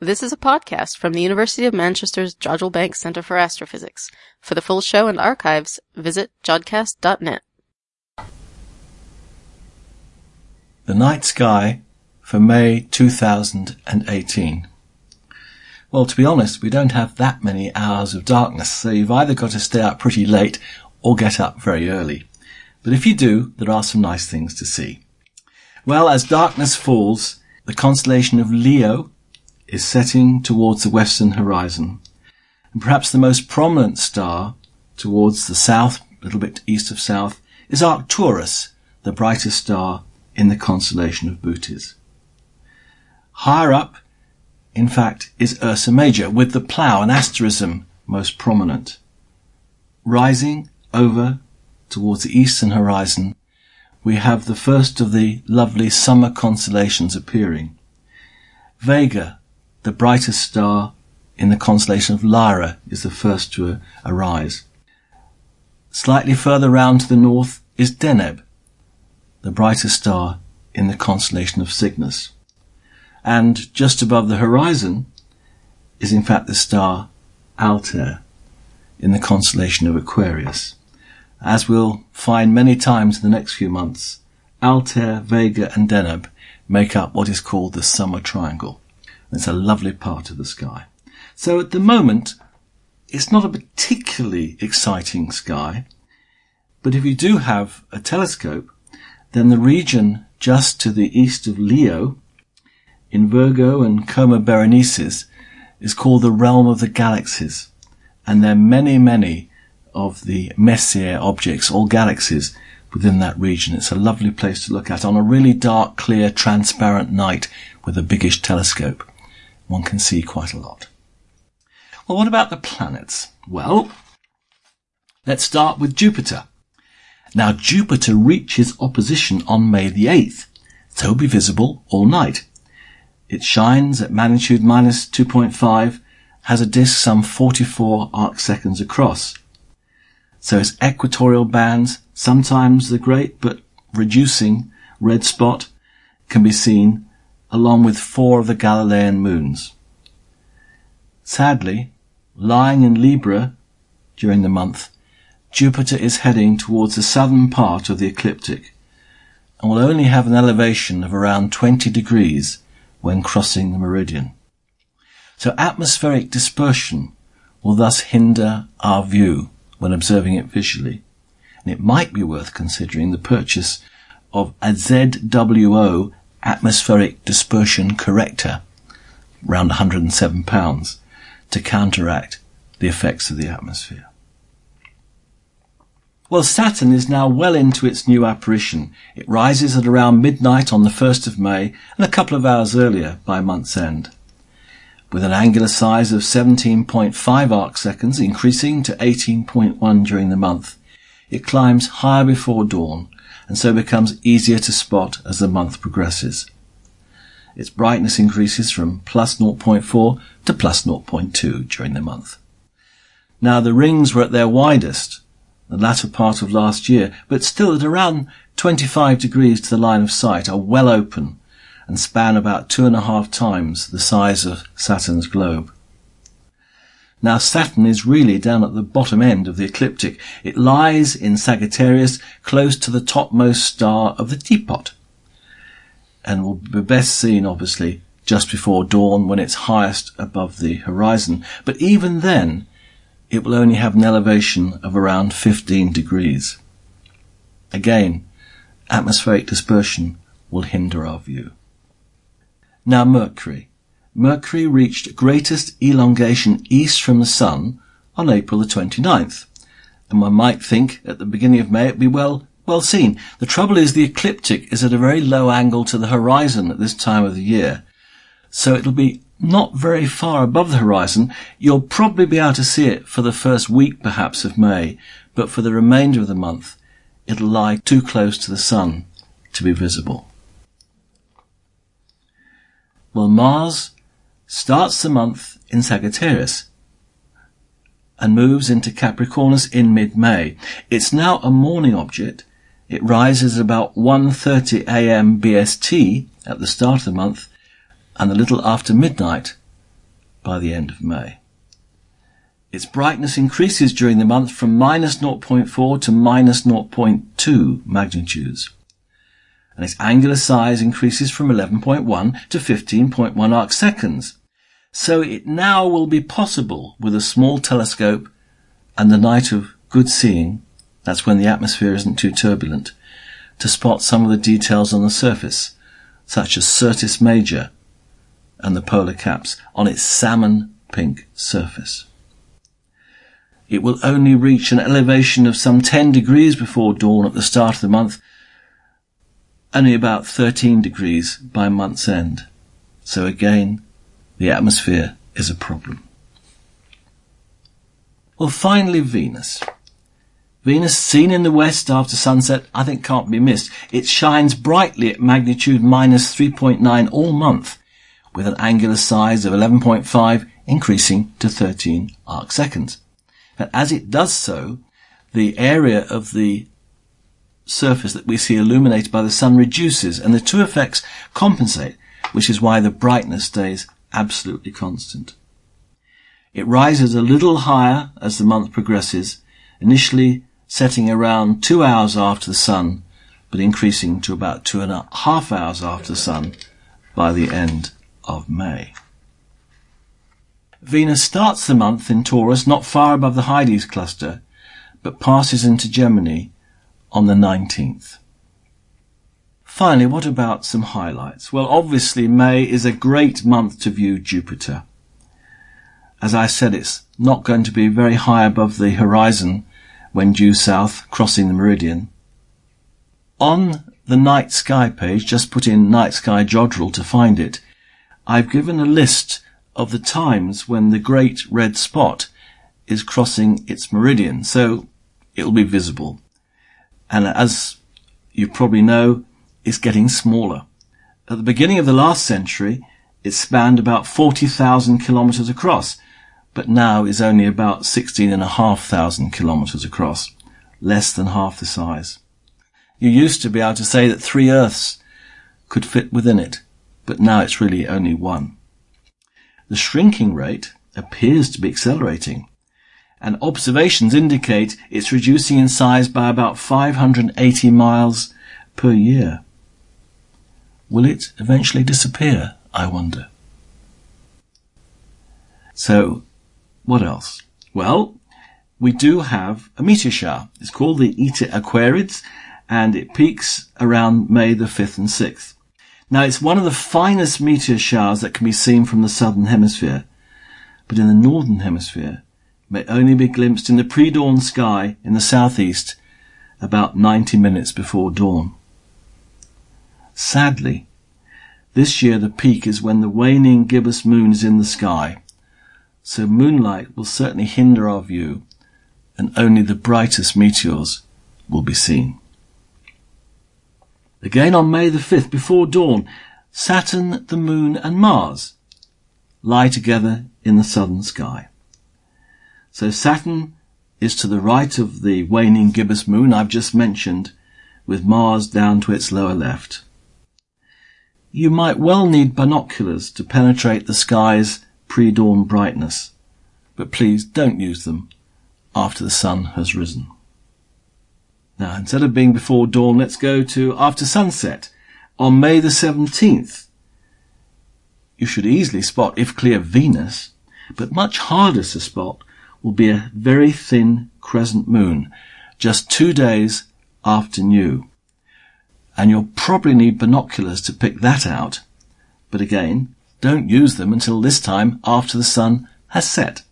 This is a podcast from the University of Manchester's Jodrell Bank Centre for Astrophysics. For the full show and archives, visit jodcast.net. The Night Sky for May 2018. Well, to be honest, we don't have that many hours of darkness, so you've either got to stay up pretty late or get up very early. But if you do, there are some nice things to see. Well, as darkness falls, the constellation of Leo is setting towards the western horizon. And perhaps the most prominent star towards the south, a little bit east of south, is Arcturus, the brightest star in the constellation of Bootes. Higher up, in fact, is Ursa Major, with the plough and asterism most prominent. Rising over towards the eastern horizon, we have the first of the lovely summer constellations appearing. Vega, the brightest star in the constellation of Lyra is the first to arise. Slightly further round to the north is Deneb, the brightest star in the constellation of Cygnus. And just above the horizon is in fact the star Altair in the constellation of Aquarius. As we'll find many times in the next few months, Altair, Vega and Deneb make up what is called the summer triangle. It's a lovely part of the sky. So at the moment, it's not a particularly exciting sky, but if you do have a telescope, then the region just to the east of Leo, in Virgo and Coma Berenices, is called the realm of the galaxies. And there are many, many of the Messier objects, all galaxies, within that region. It's a lovely place to look at on a really dark, clear, transparent night with a biggish telescope one can see quite a lot. Well, what about the planets? Well, let's start with Jupiter. Now, Jupiter reaches opposition on May the 8th, so it'll be visible all night. It shines at magnitude minus 2.5, has a disk some 44 arc seconds across. So its equatorial bands, sometimes the great but reducing red spot, can be seen along with four of the Galilean moons. Sadly, lying in Libra during the month, Jupiter is heading towards the southern part of the ecliptic and will only have an elevation of around 20 degrees when crossing the meridian. So atmospheric dispersion will thus hinder our view when observing it visually. And it might be worth considering the purchase of a ZWO atmospheric dispersion corrector, around 107 pounds, to counteract the effects of the atmosphere. Well, Saturn is now well into its new apparition. It rises at around midnight on the 1st of May and a couple of hours earlier by month's end. With an angular size of 17.5 arc seconds, increasing to 18.1 during the month, it climbs higher before dawn and so becomes easier to spot as the month progresses. Its brightness increases from plus 0.4 to plus 0.2 during the month. Now the rings were at their widest the latter part of last year, but still at around 25 degrees to the line of sight are well open and span about two and a half times the size of Saturn's globe. Now Saturn is really down at the bottom end of the ecliptic. It lies in Sagittarius close to the topmost star of the teapot and will be best seen obviously just before dawn when it's highest above the horizon. But even then, it will only have an elevation of around 15 degrees. Again, atmospheric dispersion will hinder our view. Now Mercury. Mercury reached greatest elongation east from the Sun on April the 29th. And one might think at the beginning of May it'd be well, well seen. The trouble is the ecliptic is at a very low angle to the horizon at this time of the year. So it'll be not very far above the horizon. You'll probably be able to see it for the first week perhaps of May, but for the remainder of the month, it'll lie too close to the sun to be visible. Well, Mars starts the month in Sagittarius and moves into Capricornus in mid-May. It's now a morning object. It rises about 1.30 a.m. BST at the start of the month and a little after midnight by the end of May. Its brightness increases during the month from minus 0.4 to minus 0.2 magnitudes. And its angular size increases from 11.1 to 15.1 arc seconds. So it now will be possible with a small telescope and the night of good seeing, that's when the atmosphere isn't too turbulent, to spot some of the details on the surface, such as Syrtis Major and the polar caps on its salmon pink surface. It will only reach an elevation of some 10 degrees before dawn at the start of the month, only about 13 degrees by month's end. So again, the atmosphere is a problem. Well, finally, Venus. Venus, seen in the west after sunset, I think can't be missed. It shines brightly at magnitude minus 3.9 all month, with an angular size of 11.5 increasing to 13 arc seconds. And as it does so, the area of the surface that we see illuminated by the sun reduces and the two effects compensate, which is why the brightness stays absolutely constant. It rises a little higher as the month progresses, initially setting around two hours after the sun, but increasing to about two and a half hours after the sun by the end of May. Venus starts the month in Taurus not far above the Hyades cluster, but passes into Gemini on the 19th. Finally, what about some highlights? Well, obviously May is a great month to view Jupiter. As I said, it's not going to be very high above the horizon when due south, crossing the meridian. On the night sky page, just put in night sky Jodrell to find it, I've given a list of the times when the great red spot is crossing its meridian, so it'll be visible. And as you probably know, it's getting smaller. At the beginning of the last century, it spanned about 40,000 kilometers across, but now is only about 16,500 kilometers across, less than half the size. You used to be able to say that three Earths could fit within it, but now it's really only one. The shrinking rate appears to be accelerating, and observations indicate it's reducing in size by about 580 miles per year. Will it eventually disappear, I wonder? So, what else? Well, we do have a meteor shower. It's called the Eta Aquarids, and it peaks around May the 5th and 6th. Now it's one of the finest meteor showers that can be seen from the southern hemisphere, but in the northern hemisphere may only be glimpsed in the pre-dawn sky in the southeast about 90 minutes before dawn. Sadly, this year the peak is when the waning gibbous moon is in the sky, so moonlight will certainly hinder our view and only the brightest meteors will be seen. Again on May the 5th, before dawn, Saturn, the Moon, and Mars lie together in the southern sky. So Saturn is to the right of the waning gibbous moon I've just mentioned, with Mars down to its lower left. You might well need binoculars to penetrate the sky's pre-dawn brightness, but please don't use them after the sun has risen. Now, instead of being before dawn, let's go to after sunset on May the 17th. You should easily spot, if clear, Venus, but much harder to spot will be a very thin crescent moon, just two days after new. And you'll probably need binoculars to pick that out, but again, don't use them until this time after the sun has set.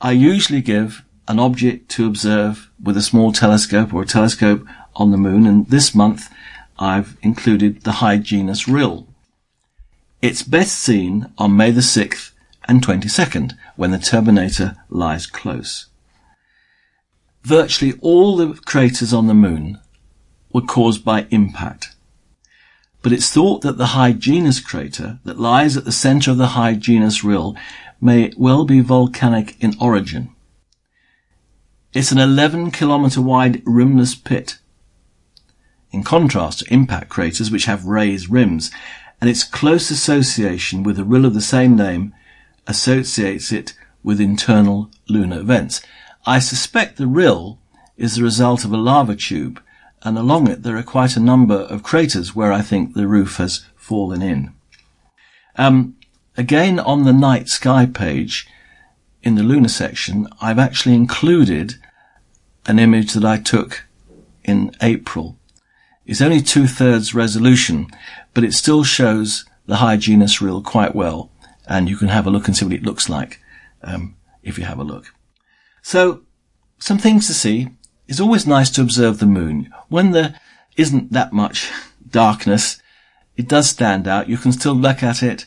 I usually give an object to observe with a small telescope or a telescope on the moon, and this month I've included the Hyginus Rill. It's best seen on May the 6th and 22nd, when the Terminator lies close. Virtually all the craters on the moon were caused by impact. But it's thought that the Hyginus crater that lies at the center of the Hyginus Rill may well be volcanic in origin. It's an 11 kilometer wide rimless pit. In contrast to impact craters which have raised rims, and its close association with a rill of the same name associates it with internal lunar events. I suspect the rill is the result of a lava tube, and along it there are quite a number of craters where I think the roof has fallen in. Um, again, on the night sky page, in the lunar section, I've actually included an image that I took in April. It's only two thirds resolution, but it still shows the Hyginus rill quite well, and you can have a look and see what it looks like um, if you have a look. So, some things to see. It's always nice to observe the moon. When there isn't that much darkness, it does stand out. You can still look at it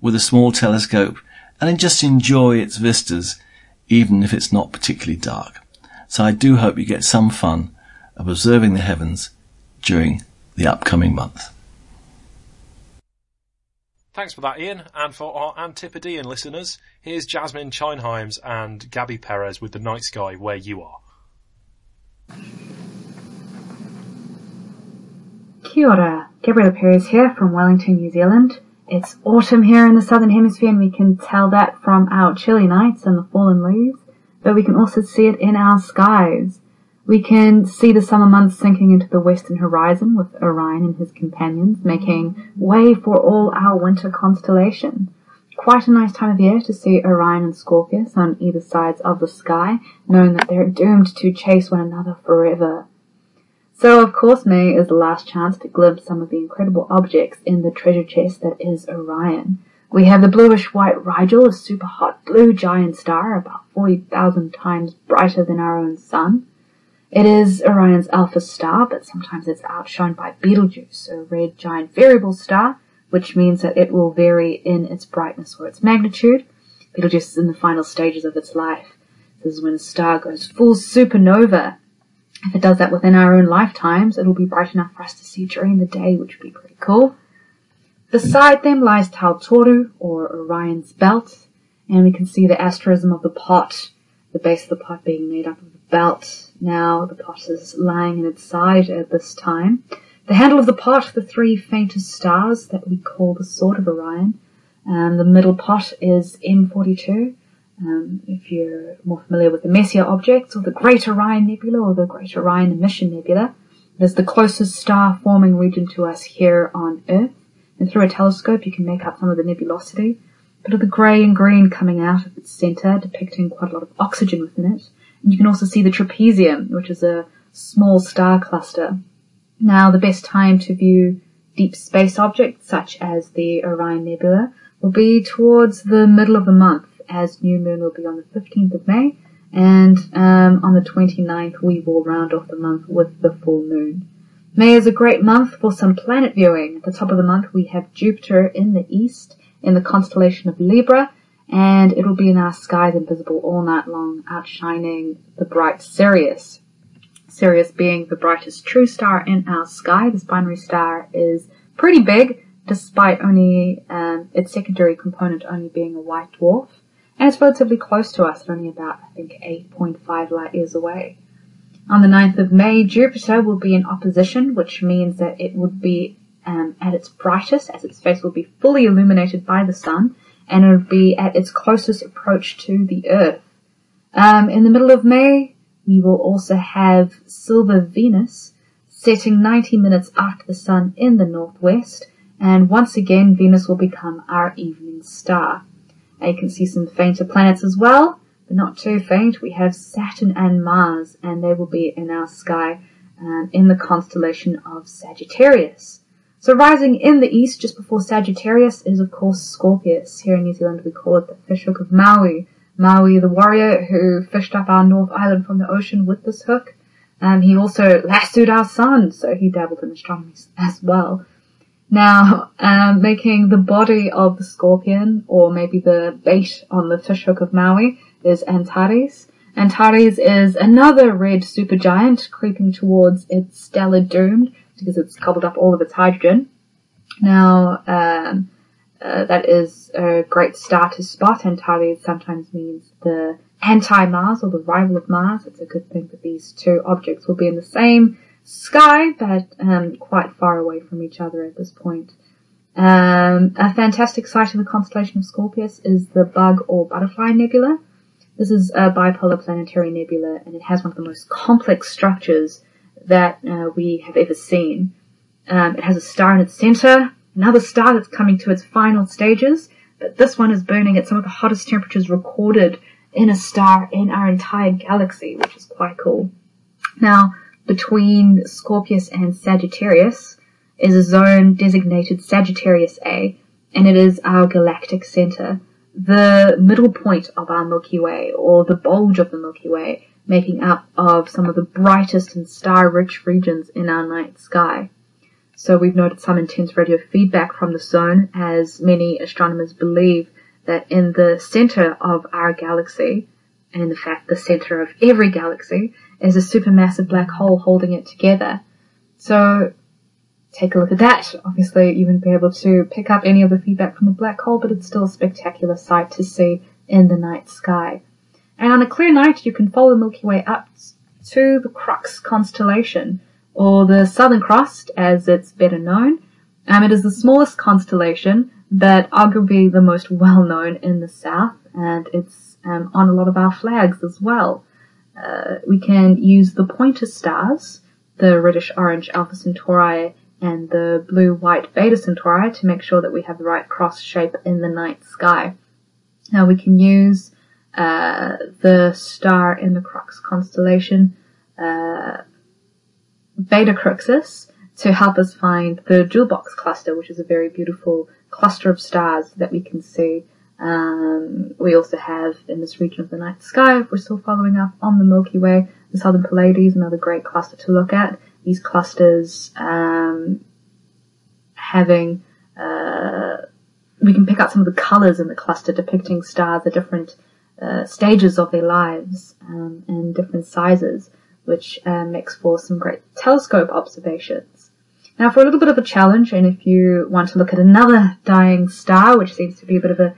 with a small telescope and just enjoy its vistas, even if it's not particularly dark. So I do hope you get some fun of observing the heavens during the upcoming month. Thanks for that, Ian. And for our Antipodean listeners, here's Jasmine Chinheims and Gabby Perez with The Night Sky Where You Are. Kia ora, Gabrielle Perez here from Wellington, New Zealand. It's autumn here in the southern hemisphere and we can tell that from our chilly nights and the fallen leaves, but we can also see it in our skies. We can see the summer months sinking into the western horizon with Orion and his companions making way for all our winter constellation. Quite a nice time of year to see Orion and Scorpius on either sides of the sky, knowing that they're doomed to chase one another forever. So of course May is the last chance to glimpse some of the incredible objects in the treasure chest that is Orion. We have the bluish white Rigel, a super hot blue giant star about 40,000 times brighter than our own sun. It is Orion's alpha star, but sometimes it's outshone by Betelgeuse, a red giant variable star, which means that it will vary in its brightness or its magnitude. Betelgeuse is in the final stages of its life. This is when a star goes full supernova. If it does that within our own lifetimes, it'll be bright enough for us to see during the day, which would be pretty cool. Beside them lies Tautoru, or Orion's belt, and we can see the asterism of the pot, the base of the pot being made up of the belt now the pot is lying in its side at this time. The handle of the pot, the three faintest stars that we call the Sword of Orion. Um, the middle pot is M42. Um, if you're more familiar with the Messier objects or the Great Orion Nebula or the Great Orion Emission Nebula, it is the closest star forming region to us here on Earth. And through a telescope you can make out some of the nebulosity. but of the grey and green coming out of its centre, depicting quite a lot of oxygen within it. You can also see the trapezium, which is a small star cluster. Now, the best time to view deep space objects, such as the Orion Nebula, will be towards the middle of the month, as new moon will be on the 15th of May, and um, on the 29th we will round off the month with the full moon. May is a great month for some planet viewing. At the top of the month we have Jupiter in the east in the constellation of Libra, and it'll be in our skies invisible all night long, outshining the bright Sirius. Sirius being the brightest true star in our sky. This binary star is pretty big, despite only um, its secondary component only being a white dwarf, and it's relatively close to us, only about I think 8.5 light years away. On the 9th of May, Jupiter will be in opposition, which means that it would be um, at its brightest, as its face will be fully illuminated by the sun, and it would be at its closest approach to the Earth. Um, in the middle of May, we will also have Silver Venus setting 90 minutes after the Sun in the northwest, and once again Venus will become our evening star. Now you can see some fainter planets as well, but not too faint. We have Saturn and Mars, and they will be in our sky um, in the constellation of Sagittarius. So rising in the east just before Sagittarius is of course Scorpius. Here in New Zealand we call it the fishhook of Maui. Maui, the warrior who fished up our North Island from the ocean with this hook. Um, he also lassoed our sun, so he dabbled in astronomy as well. Now, um, making the body of the scorpion, or maybe the bait on the fishhook of Maui, is Antares. Antares is another red supergiant creeping towards its stellar doom because it's gobbled up all of its hydrogen. Now, um, uh, that is a great starter spot. And sometimes means the anti-Mars or the rival of Mars. It's a good thing that these two objects will be in the same sky, but um, quite far away from each other at this point. Um, a fantastic sight in the constellation of Scorpius is the Bug or Butterfly Nebula. This is a bipolar planetary nebula, and it has one of the most complex structures that uh, we have ever seen. Um, it has a star in its center, another star that's coming to its final stages, but this one is burning at some of the hottest temperatures recorded in a star in our entire galaxy, which is quite cool. Now, between Scorpius and Sagittarius is a zone designated Sagittarius A, and it is our galactic center, the middle point of our Milky Way, or the bulge of the Milky Way, making up of some of the brightest and star-rich regions in our night sky. So we've noted some intense radio feedback from the zone, as many astronomers believe that in the center of our galaxy, and in fact the center of every galaxy, is a supermassive black hole holding it together. So take a look at that. Obviously you wouldn't be able to pick up any of the feedback from the black hole, but it's still a spectacular sight to see in the night sky. And on a clear night you can follow the Milky Way up to the Crux constellation, or the Southern Cross as it's better known. Um, it is the smallest constellation, but arguably the most well known in the south, and it's um, on a lot of our flags as well. Uh, we can use the pointer stars, the reddish orange Alpha Centauri and the blue white Beta Centauri to make sure that we have the right cross shape in the night sky. Now we can use uh, the star in the Crux constellation, uh, Beta Crucis, to help us find the jewel box cluster, which is a very beautiful cluster of stars that we can see. Um, we also have in this region of the night sky, if we're still following up on the Milky Way, the Southern Pleiades, another great cluster to look at. These clusters um, having uh, we can pick out some of the colors in the cluster depicting stars at different uh, stages of their lives um, and different sizes, which uh, makes for some great telescope observations. Now for a little bit of a challenge, and if you want to look at another dying star, which seems to be a bit of a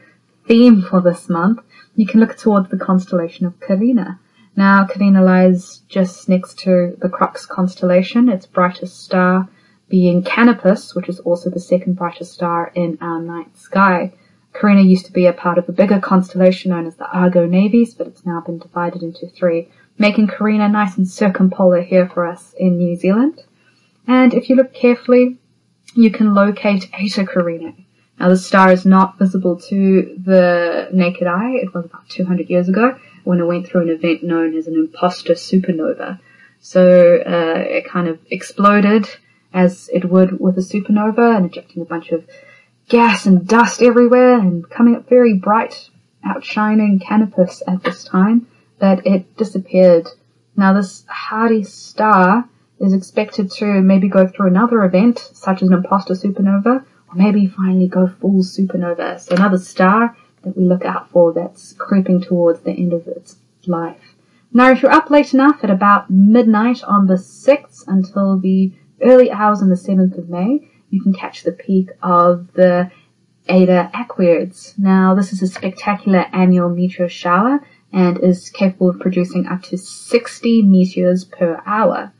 theme for this month, you can look towards the constellation of Carina. Now Carina lies just next to the Crux constellation, its brightest star being Canopus, which is also the second brightest star in our night sky. Carina used to be a part of a bigger constellation known as the Argo Navis, but it's now been divided into three, making Carina nice and circumpolar here for us in New Zealand. And if you look carefully, you can locate Eta Carinae. Now the star is not visible to the naked eye. It was about 200 years ago when it went through an event known as an imposter supernova. So uh, it kind of exploded as it would with a supernova and ejecting a bunch of gas and dust everywhere and coming up very bright, outshining Canopus at this time, that it disappeared. Now this hardy star is expected to maybe go through another event, such as an imposter supernova, or maybe finally go full supernova. So another star that we look out for that's creeping towards the end of its life. Now if you're up late enough at about midnight on the 6th until the early hours on the 7th of May, you can catch the peak of the Eta Aquariids. Now this is a spectacular annual meteor shower and is capable of producing up to 60 meteors per hour.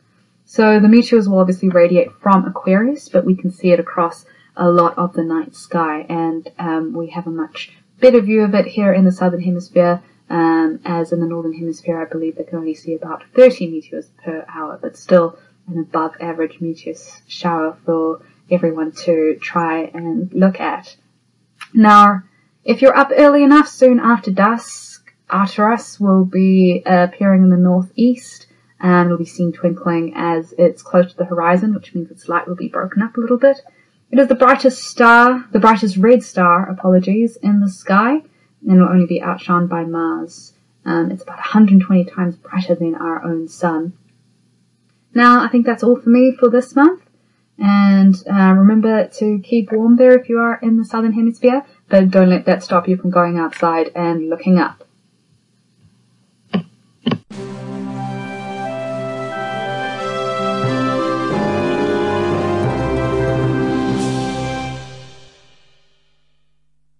So the meteors will obviously radiate from Aquarius, but we can see it across a lot of the night sky, and um, we have a much better view of it here in the southern hemisphere. Um, as in the northern hemisphere, I believe they can only see about 30 meteors per hour, but still an above average meteor shower for everyone to try and look at. Now, if you're up early enough, soon after dusk, Arcturus will be appearing in the northeast and will be seen twinkling as it's close to the horizon, which means its light will be broken up a little bit. It is the brightest star, the brightest red star, apologies, in the sky, and will only be outshone by Mars. Um, it's about 120 times brighter than our own sun. Now, I think that's all for me for this month. And uh, remember to keep warm there if you are in the southern hemisphere, but don't let that stop you from going outside and looking up.